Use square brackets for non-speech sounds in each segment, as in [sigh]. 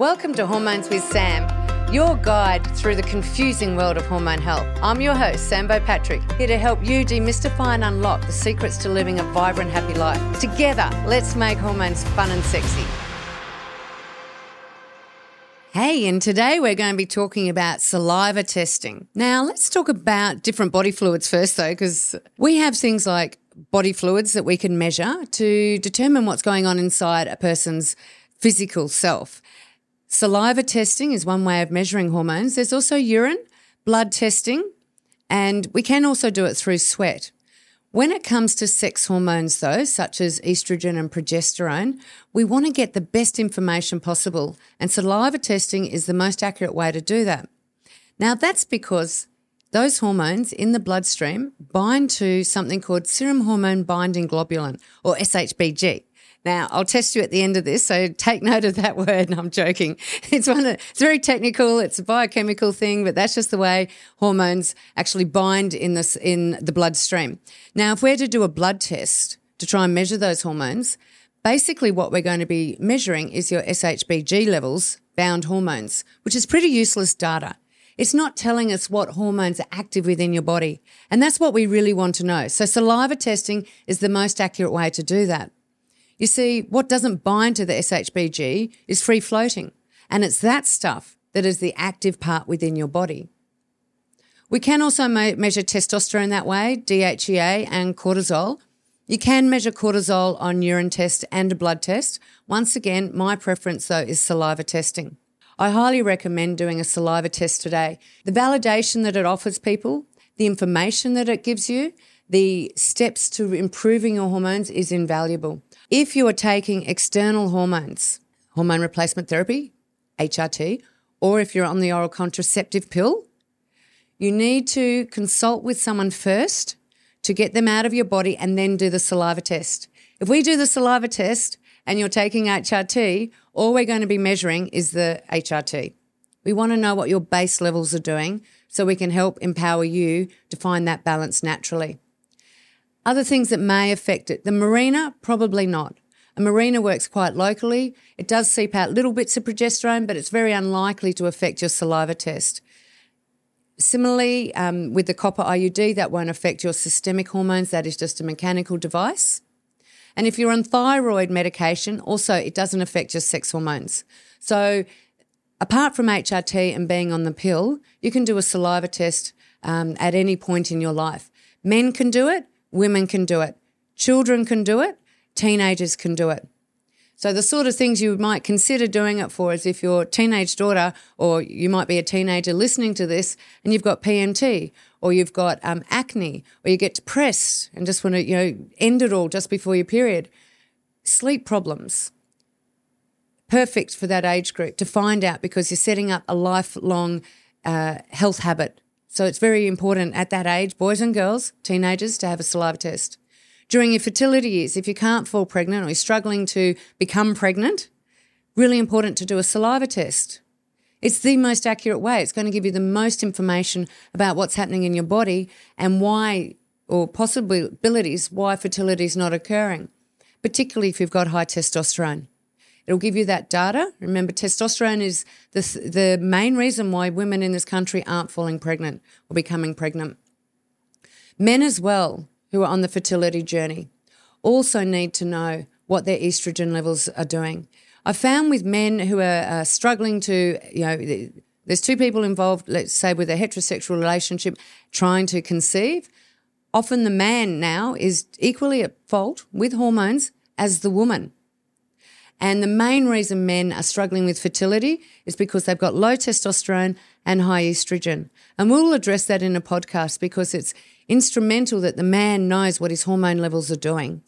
Welcome to Hormones with Sam, your guide through the confusing world of hormone health. I'm your host, Sam Beau Patrick, here to help you demystify and unlock the secrets to living a vibrant, happy life. Together, let's make hormones fun and sexy. Hey, and today we're going to be talking about saliva testing. Now, let's talk about different body fluids first, though, because we have things like body fluids that we can measure to determine what's going on inside a person's physical self. Saliva testing is one way of measuring hormones. There's also urine, blood testing, and we can also do it through sweat. When it comes to sex hormones, though, such as estrogen and progesterone, we want to get the best information possible, and saliva testing is the most accurate way to do that. Now, that's because those hormones in the bloodstream bind to something called serum hormone binding globulin, or SHBG. Now, I'll test you at the end of this, so take [laughs] note of that word. I'm joking. It's one. Of, it's very technical. It's a biochemical thing, but that's just the way hormones actually bind in this in the bloodstream. Now, if we're to do a blood test to try and measure those hormones, basically what we're going to be measuring is your SHBG levels, bound hormones, which is pretty useless data. It's not telling us what hormones are active within your body. And that's what we really want to know. So saliva testing is the most accurate way to do that. You see, what doesn't bind to the SHBG is free floating, and it's that stuff that is the active part within your body. We can also me- measure testosterone that way, DHEA and cortisol. You can measure cortisol on urine test and a blood test. Once again, my preference though is saliva testing. I highly recommend doing a saliva test today. The validation that it offers people, the information that it gives you, the steps to improving your hormones is invaluable. If you are taking external hormones, hormone replacement therapy, HRT, or if you're on the oral contraceptive pill, you need to consult with someone first to get them out of your body and then do the saliva test. If we do the saliva test and you're taking HRT, all we're going to be measuring is the HRT. We want to know what your base levels are doing so we can help empower you to find that balance naturally. Other things that may affect it. The Mirena, probably not. A Mirena works quite locally. It does seep out little bits of progesterone, but it's very unlikely to affect your saliva test. Similarly, um, with the copper IUD, that won't affect your systemic hormones. That is just a mechanical device. And if you're on thyroid medication, also it doesn't affect your sex hormones. So, apart from HRT and being on the pill, you can do a saliva test um, at any point in your life. Men can do it, Women can do it. Children can do it. Teenagers can do it. So the sort of things you might consider doing it for is if your teenage daughter, or you might be a teenager listening to this, and you've got PMT, or you've got um, acne, or you get depressed and just want to you know end it all just before your period. Sleep problems, perfect for that age group to find out because you're setting up a lifelong uh, health habit so it's very important at that age, boys and girls, teenagers, to have a saliva test. During your fertility years, if you can't fall pregnant or you're struggling to become pregnant, really important to do a saliva test. It's the most accurate way. It's going to give you the most information about what's happening in your body and why, or possibilities, why fertility is not occurring, particularly if you've got high testosterone. It'll give you that data. Remember, testosterone is the, the main reason why women in this country aren't falling pregnant or becoming pregnant. Men as well, who are on the fertility journey, also need to know what their estrogen levels are doing. I found with men who are uh, struggling to, you know, there's two people involved, let's say with a heterosexual relationship, trying to conceive. Often the man now is equally at fault with hormones as the woman. And the main reason men are struggling with fertility is because they've got low testosterone and high estrogen. And we'll address that in a podcast because it's instrumental that the man knows what his hormone levels are doing.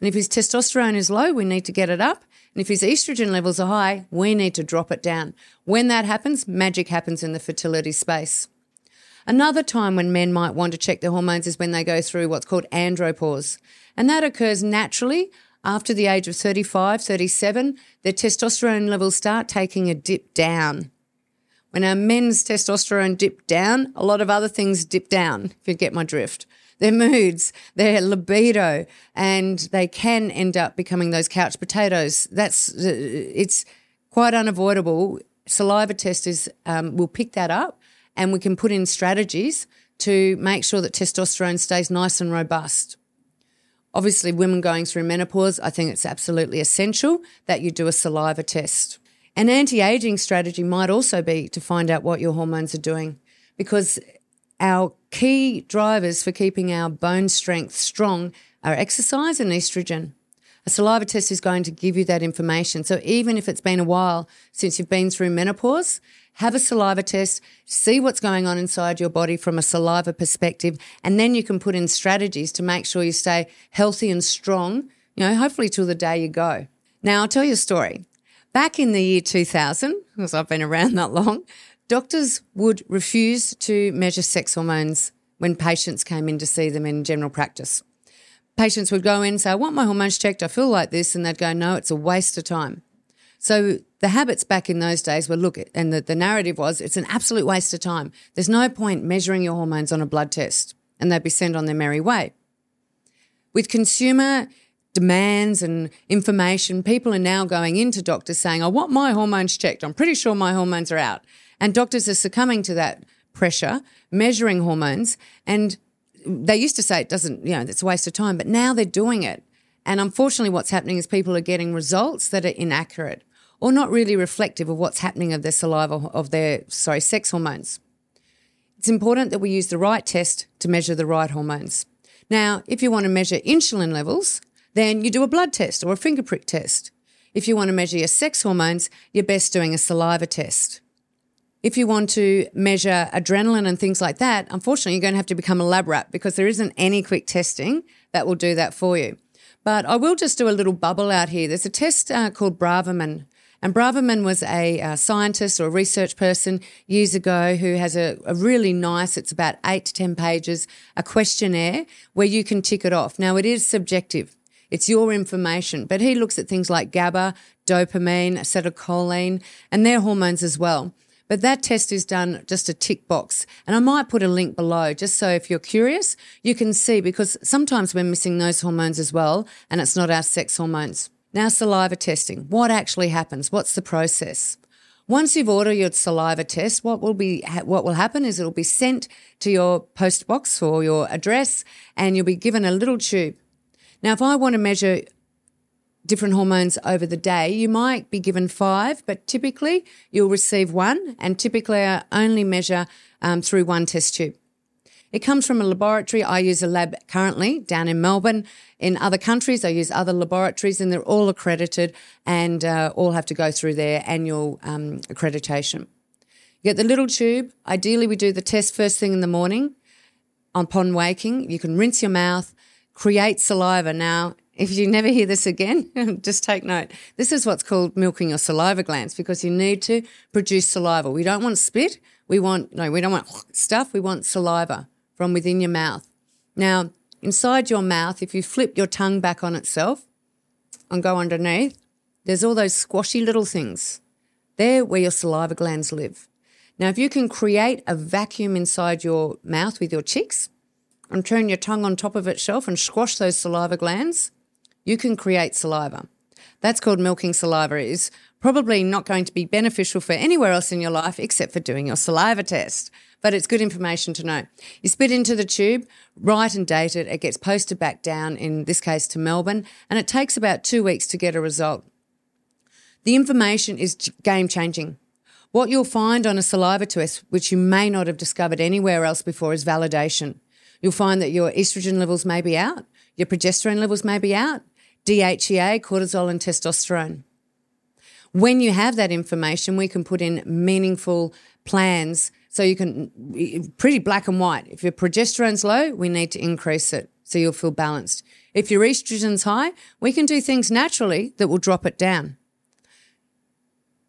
And if his testosterone is low, we need to get it up. And if his estrogen levels are high, we need to drop it down. When that happens, magic happens in the fertility space. Another time when men might want to check their hormones is when they go through what's called andropause. And that occurs naturally after the age of 35, 37, their testosterone levels start taking a dip down. When our men's testosterone dip down, a lot of other things dip down, if you get my drift. Their moods, their libido, and they can end up becoming those couch potatoes. That's, it's quite unavoidable. Saliva testers um, will pick that up, and we can put in strategies to make sure that testosterone stays nice and robust. Obviously, women going through menopause, I think it's absolutely essential that you do a saliva test. An anti aging strategy might also be to find out what your hormones are doing because our key drivers for keeping our bone strength strong are exercise and estrogen. A saliva test is going to give you that information. So even if it's been a while since you've been through menopause, have a saliva test, see what's going on inside your body from a saliva perspective, and then you can put in strategies to make sure you stay healthy and strong, you know, hopefully till the day you go. Now, I'll tell you a story. Back in the year 2000, because I've been around that long, doctors would refuse to measure sex hormones when patients came in to see them in general practice. Patients would go in and say, I want my hormones checked, I feel like this, and they'd go, No, it's a waste of time. So the habits back in those days were look, and the, the narrative was it's an absolute waste of time. There's no point measuring your hormones on a blood test, and they'd be sent on their merry way. With consumer demands and information, people are now going into doctors saying, I want my hormones checked. I'm pretty sure my hormones are out. And doctors are succumbing to that pressure, measuring hormones. And they used to say it doesn't, you know, it's a waste of time, but now they're doing it. And unfortunately, what's happening is people are getting results that are inaccurate or not really reflective of what's happening of their saliva, of their, sorry, sex hormones. It's important that we use the right test to measure the right hormones. Now, if you want to measure insulin levels, then you do a blood test or a finger prick test. If you want to measure your sex hormones, you're best doing a saliva test. If you want to measure adrenaline and things like that, unfortunately, you're going to have to become a lab rat because there isn't any quick testing that will do that for you. But I will just do a little bubble out here. There's a test uh, called Braverman. And Braverman was a, a, scientist or a research person years ago who has a, a, really nice, it's about eight to 10 pages, a questionnaire where you can tick it off. Now, it is subjective. It's your information, but he looks at things like GABA, dopamine, acetylcholine, and their hormones as well. But that test is done just a tick box. And I might put a link below just so if you're curious, you can see because sometimes we're missing those hormones as well, and it's not our sex hormones. Now, saliva testing. What actually happens? What's the process? Once you've ordered your saliva test, what will be what will happen is it'll be sent to your post box or your address, and you'll be given a little tube. Now, if I want to measure different hormones over the day, you might be given five, but typically you'll receive one, and typically I only measure um, through one test tube. It comes from a laboratory. I use a lab currently down in Melbourne. In other countries, I use other laboratories, and they're all accredited and uh, all have to go through their annual um, accreditation. You get the little tube. Ideally, we do the test first thing in the morning. Upon waking, you can rinse your mouth, create saliva. Now, if you never hear this again, [laughs] just take note. This is what's called milking your saliva glands because you need to produce saliva. We don't want spit. We want, no, we don't want stuff. We want saliva from within your mouth. Now, inside your mouth, if you flip your tongue back on itself and go underneath, there's all those squashy little things. They're where your saliva glands live. Now, if you can create a vacuum inside your mouth with your cheeks and turn your tongue on top of itself and squash those saliva glands, you can create saliva. That's called milking saliva. It is probably not going to be beneficial for anywhere else in your life except for doing your saliva test. But it's good information to know. You spit into the tube, write and date it. It gets posted back down, in this case to Melbourne, and it takes about two weeks to get a result. The information is game changing. What you'll find on a saliva test, which you may not have discovered anywhere else before, is validation. You'll find that your estrogen levels may be out, your progesterone levels may be out, DHEA, cortisol, and testosterone. When you have that information, we can put in meaningful plans so you can, pretty black and white. If your progesterone's low, we need to increase it so you'll feel balanced. If your estrogen's high, we can do things naturally that will drop it down.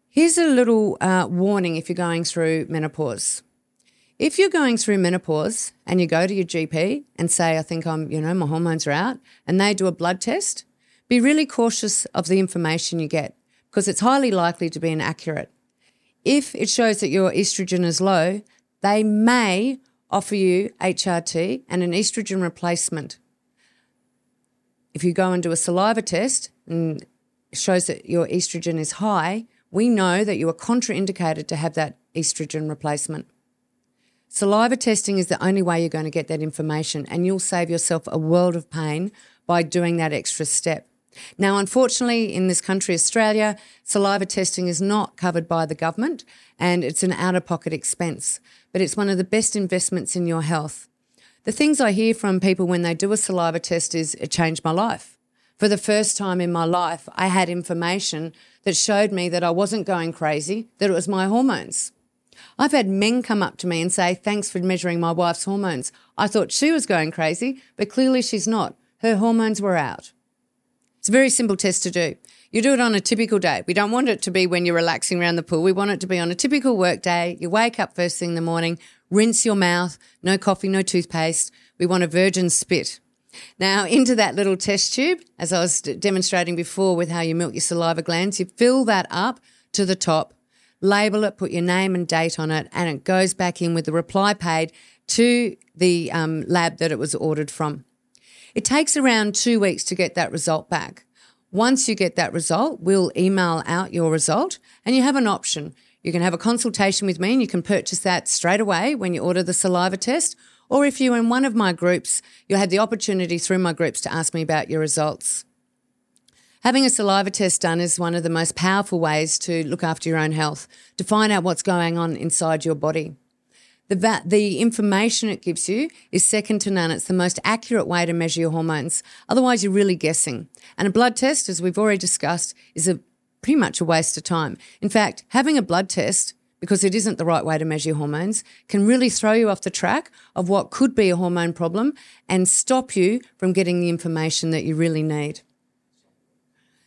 Here's a little uh, warning if you're going through menopause. If you're going through menopause and you go to your GP and say, I think I'm, you know, my hormones are out, and they do a blood test, be really cautious of the information you get because it's highly likely to be inaccurate. If it shows that your estrogen is low, they may offer you HRT and an estrogen replacement. If you go and do a saliva test and shows that your estrogen is high, we know that you are contraindicated to have that estrogen replacement. Saliva testing is the only way you're going to get that information, and you'll save yourself a world of pain by doing that extra step. Now, unfortunately, in this country, Australia, saliva testing is not covered by the government and it's an out of pocket expense, but it's one of the best investments in your health. The things I hear from people when they do a saliva test is it changed my life. For the first time in my life, I had information that showed me that I wasn't going crazy, that it was my hormones. I've had men come up to me and say, Thanks for measuring my wife's hormones. I thought she was going crazy, but clearly she's not. Her hormones were out. It's a very simple test to do. You do it on a typical day. We don't want it to be when you're relaxing around the pool. We want it to be on a typical work day. You wake up first thing in the morning, rinse your mouth, no coffee, no toothpaste. We want a virgin spit. Now, into that little test tube, as I was demonstrating before with how you milk your saliva glands, you fill that up to the top, label it, put your name and date on it, and it goes back in with the reply paid to the um, lab that it was ordered from. It takes around two weeks to get that result back. Once you get that result, we'll email out your result and you have an option. You can have a consultation with me and you can purchase that straight away when you order the saliva test, or if you're in one of my groups, you'll have the opportunity through my groups to ask me about your results. Having a saliva test done is one of the most powerful ways to look after your own health, to find out what's going on inside your body. The, va- the information it gives you is second to none. It's the most accurate way to measure your hormones. Otherwise, you're really guessing. And a blood test, as we've already discussed, is a pretty much a waste of time. In fact, having a blood test because it isn't the right way to measure your hormones, can really throw you off the track of what could be a hormone problem and stop you from getting the information that you really need.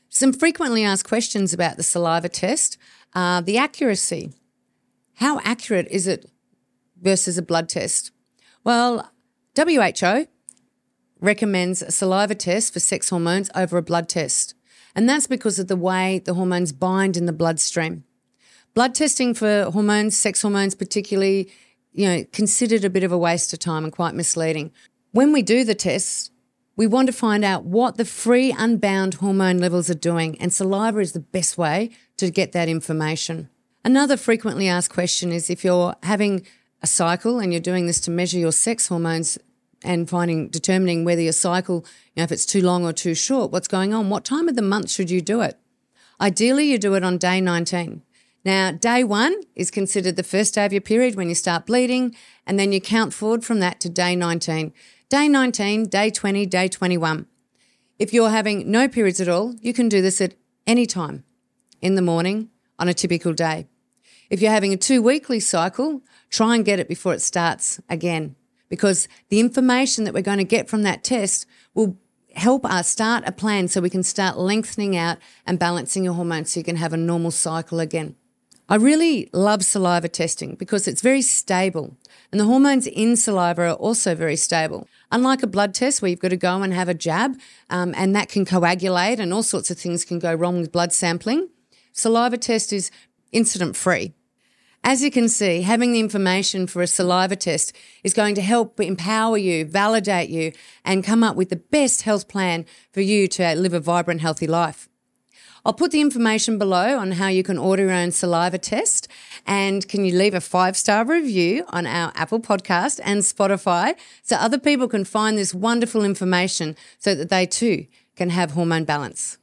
Some frequently asked questions about the saliva test are the accuracy. How accurate is it versus a blood test? Well, WHO recommends a saliva test for sex hormones over a blood test. And that's because of the way the hormones bind in the bloodstream. Blood testing for hormones, sex hormones particularly, you know, considered a bit of a waste of time and quite misleading. When we do the tests, we want to find out what the free unbound hormone levels are doing, and saliva is the best way to get that information. Another frequently asked question is if you're having a cycle and you're doing this to measure your sex hormones and finding determining whether your cycle, you know, if it's too long or too short, what's going on, what time of the month should you do it? Ideally, you do it on day 19. Now, day one is considered the first day of your period when you start bleeding, and then you count forward from that to day 19. Day 19, day 20, day 21. If you're having no periods at all, you can do this at any time in the morning on a typical day. If you're having a two weekly cycle, try and get it before it starts again because the information that we're going to get from that test will help us start a plan so we can start lengthening out and balancing your hormones so you can have a normal cycle again. I really love saliva testing because it's very stable and the hormones in saliva are also very stable. Unlike a blood test where you've got to go and have a jab um, and that can coagulate and all sorts of things can go wrong with blood sampling, saliva test is incident free. As you can see, having the information for a saliva test is going to help empower you, validate you, and come up with the best health plan for you to live a vibrant, healthy life. I'll put the information below on how you can order your own saliva test. And can you leave a five star review on our Apple podcast and Spotify so other people can find this wonderful information so that they too can have hormone balance?